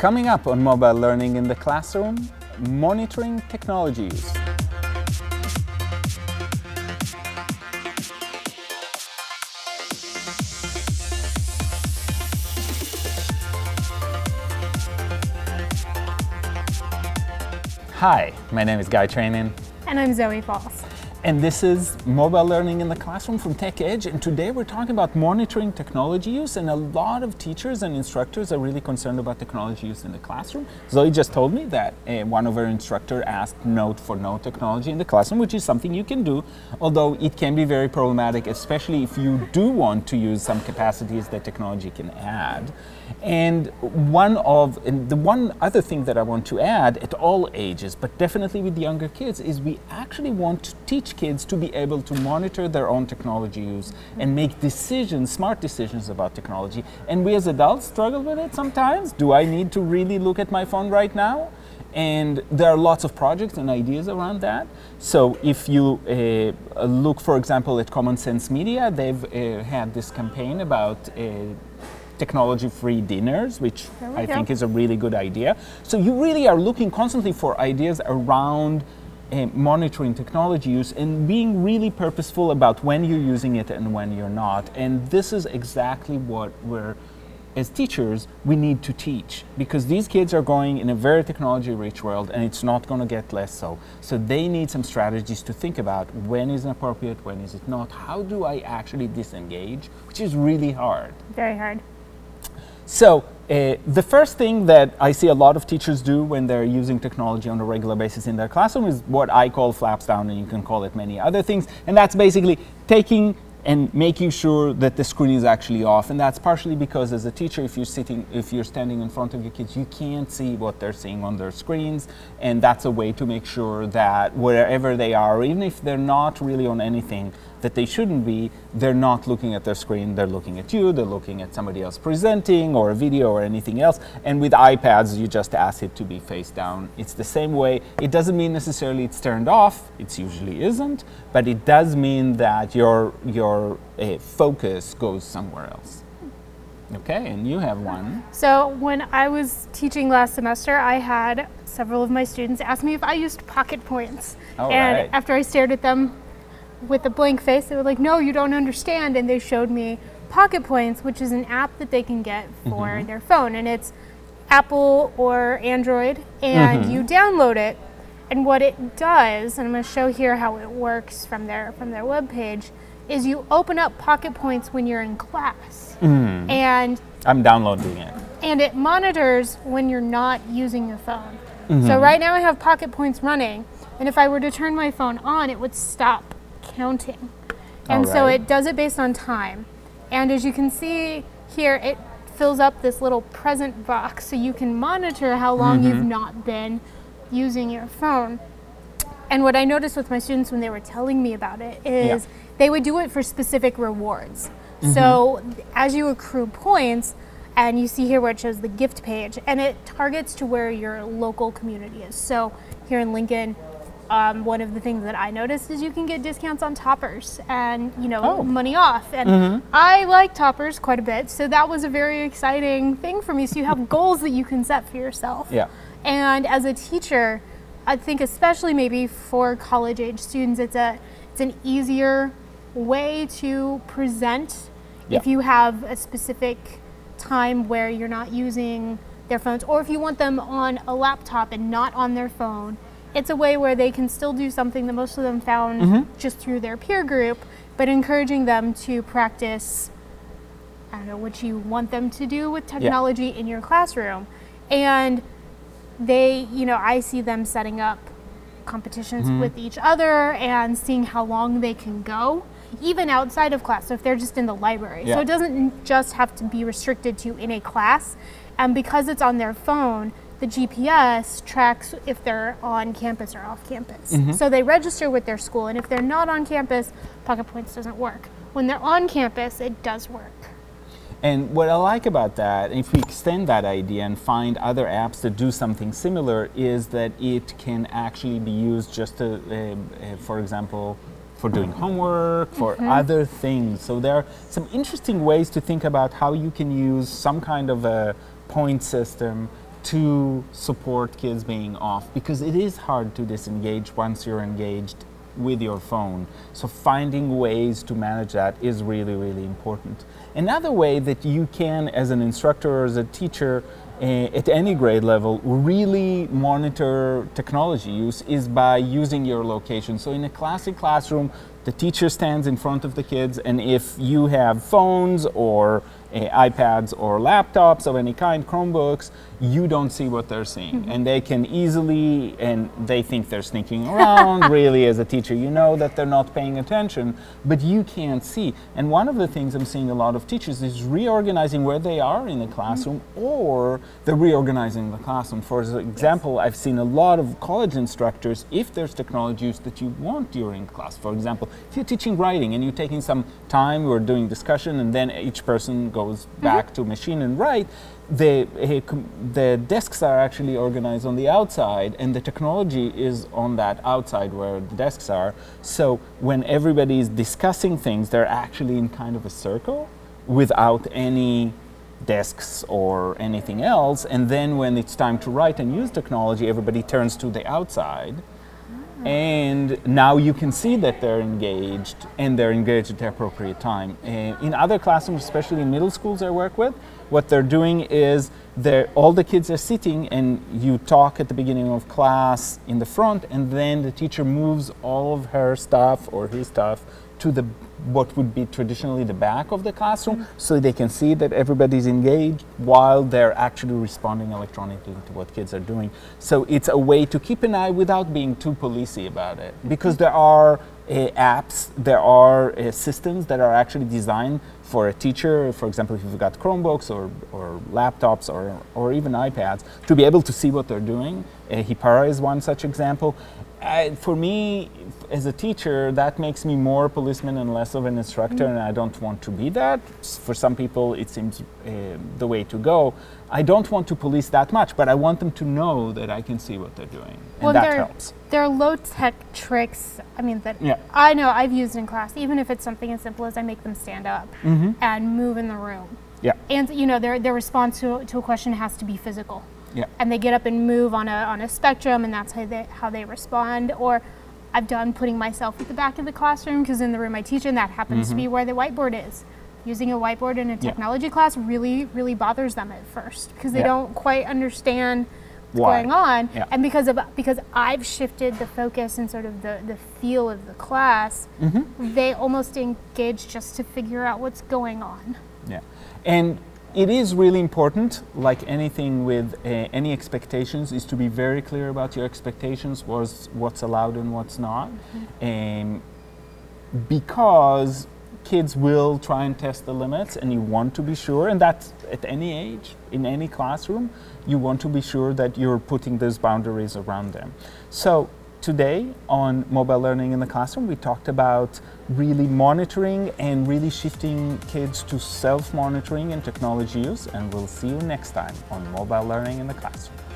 Coming up on mobile learning in the classroom, monitoring technologies. Hi, my name is Guy Trainin. And I'm Zoe Falls. And this is Mobile Learning in the Classroom from TechEdge. And today we're talking about monitoring technology use. And a lot of teachers and instructors are really concerned about technology use in the classroom. Zoe just told me that uh, one of her instructors asked note for no technology in the classroom, which is something you can do, although it can be very problematic, especially if you do want to use some capacities that technology can add. And one of and the one other thing that I want to add at all ages, but definitely with younger kids, is we actually want to teach kids to be able to monitor their own technology use and make decisions, smart decisions about technology. And we as adults struggle with it sometimes. Do I need to really look at my phone right now? And there are lots of projects and ideas around that. So if you uh, look, for example, at Common Sense Media, they've uh, had this campaign about uh, technology-free dinners, which I go. think is a really good idea. So you really are looking constantly for ideas around Uh, monitoring technology use and being really purposeful about when you're using it and when you're not. And this is exactly what we're as teachers, we need to teach because these kids are going in a very technology rich world and it's not going to get less so. So they need some strategies to think about when is it appropriate, when is it not, how do I actually disengage, which is really hard. Very hard. So uh, the first thing that I see a lot of teachers do when they're using technology on a regular basis in their classroom is what I call flaps down, and you can call it many other things. And that's basically taking and making sure that the screen is actually off. And that's partially because as a teacher, if you're sitting, if you're standing in front of your kids, you can't see what they're seeing on their screens. And that's a way to make sure that wherever they are, even if they're not really on anything, that they shouldn't be, they're not looking at their screen, they're looking at you, they're looking at somebody else presenting or a video or anything else. And with iPads, you just ask it to be face down. It's the same way. It doesn't mean necessarily it's turned off, it usually isn't, but it does mean that your, your uh, focus goes somewhere else. Okay, and you have one. So when I was teaching last semester, I had several of my students ask me if I used pocket points. All and right. after I stared at them with a blank face, they were like, no, you don't understand. And they showed me Pocket Points, which is an app that they can get for mm-hmm. their phone. And it's Apple or Android, and mm-hmm. you download it. And what it does, and I'm going to show here how it works from their from their webpage, is you open up Pocket Points when you're in class, mm. and I'm downloading it. And it monitors when you're not using your phone. Mm-hmm. So right now I have Pocket Points running, and if I were to turn my phone on, it would stop counting. And right. so it does it based on time. And as you can see here, it fills up this little present box so you can monitor how long mm-hmm. you've not been using your phone. And what I noticed with my students when they were telling me about it is yeah. they would do it for specific rewards. Mm-hmm. So as you accrue points, and you see here where it shows the gift page, and it targets to where your local community is. So here in Lincoln, um, one of the things that I noticed is you can get discounts on toppers and you know oh. money off. And mm-hmm. I like toppers quite a bit, so that was a very exciting thing for me. So you have goals that you can set for yourself. Yeah. And as a teacher, I think especially maybe for college age students, it's a it's an easier way to present yeah. if you have a specific time where you're not using their phones, or if you want them on a laptop and not on their phone it's a way where they can still do something that most of them found mm-hmm. just through their peer group, but encouraging them to practice, I don't know, what you want them to do with technology yeah. in your classroom. And they, you know, I see them setting up competitions mm-hmm. with each other and seeing how long they can go, even outside of class. So if they're just in the library. Yeah. So it doesn't just have to be restricted to in a class. And because it's on their phone, the GPS tracks if they're on campus or off campus. Mm-hmm. So they register with their school, and if they're not on campus, Pocket Points doesn't work. When they're on campus, it does work. And what I like about that, if we extend that idea and find other apps that do something similar, is that it can actually be used just to, uh, uh, for example, for doing homework, for mm-hmm. other things. So there are some interesting ways to think about how you can use some kind of a point system to support kids being off because it is hard to disengage once you're engaged with your phone. So finding ways to manage that is really, really important. Another way that you can, as an instructor or as a teacher, uh, at any grade level, really monitor technology use is by using your location. So in a classic classroom, the teacher stands in front of the kids, and if you have phones or iPads or laptops of any kind, Chromebooks, you don't see what they're seeing. Mm-hmm. And they can easily, and they think they're sneaking around. really, as a teacher, you know that they're not paying attention, but you can't see. And one of the things I'm seeing a lot of teachers is reorganizing where they are in the classroom mm-hmm. or they're reorganizing the classroom. For example, yes. I've seen a lot of college instructors, if there's technology use that you want during class, for example, if you're teaching writing and you're taking some time, we're doing discussion, and then each person goes back mm-hmm. to machine and write, the, the desks are actually organized on the outside and the technology is on that outside where the desks are. So when everybody is discussing things, they're actually in kind of a circle without any desks or anything else. And then when it's time to write and use technology, everybody turns to the outside and now you can see that they're engaged and they're engaged at the appropriate time. And in other classrooms, especially in middle schools I work with, what they're doing is all the kids are sitting and you talk at the beginning of class in the front and then the teacher moves all of her stuff or his stuff to the what would be traditionally the back of the classroom mm-hmm. so they can see that everybody's engaged while they're actually responding electronically to what kids are doing. So it's a way to keep an eye without being too policey about it because there are uh, apps, there are uh, systems that are actually designed for a teacher, for example, if you've got Chromebooks or, or laptops or, or even iPads, to be able to see what they're doing. Uh, Hapara is one such example. Uh, for me, as a teacher, that makes me more a policeman and less of an instructor, mm. and I don't want to be that. For some people, it seems uh, the way to go. I don't want to police that much, but I want them to know that I can see what they're doing, and well, that they're, helps. There are low tech tricks. I mean, that yeah. I know I've used in class, even if it's something as simple as I make them stand up mm-hmm. and move in the room. Yeah. And you know, their their response to, to a question has to be physical. Yeah. And they get up and move on a on a spectrum, and that's how they how they respond. Or I've done putting myself at the back of the classroom because in the room I teach in, that happens mm-hmm. to be mm-hmm. where the whiteboard is. Using a whiteboard in a technology yeah. class really, really bothers them at first because they yeah. don't quite understand what's Why? going on. Yeah. And because of because I've shifted the focus and sort of the, the feel of the class, mm-hmm. they almost engage just to figure out what's going on. Yeah. And it is really important, like anything with uh, any expectations, is to be very clear about your expectations, what's, what's allowed and what's not. Mm-hmm. Um, because kids will try and test the limits, and you want to be sure, and that's at any age, in any classroom, you want to be sure that you're putting those boundaries around them. So Today on mobile learning in the classroom, we talked about really monitoring and really shifting kids to self monitoring and technology use. And we'll see you next time on mobile learning in the classroom.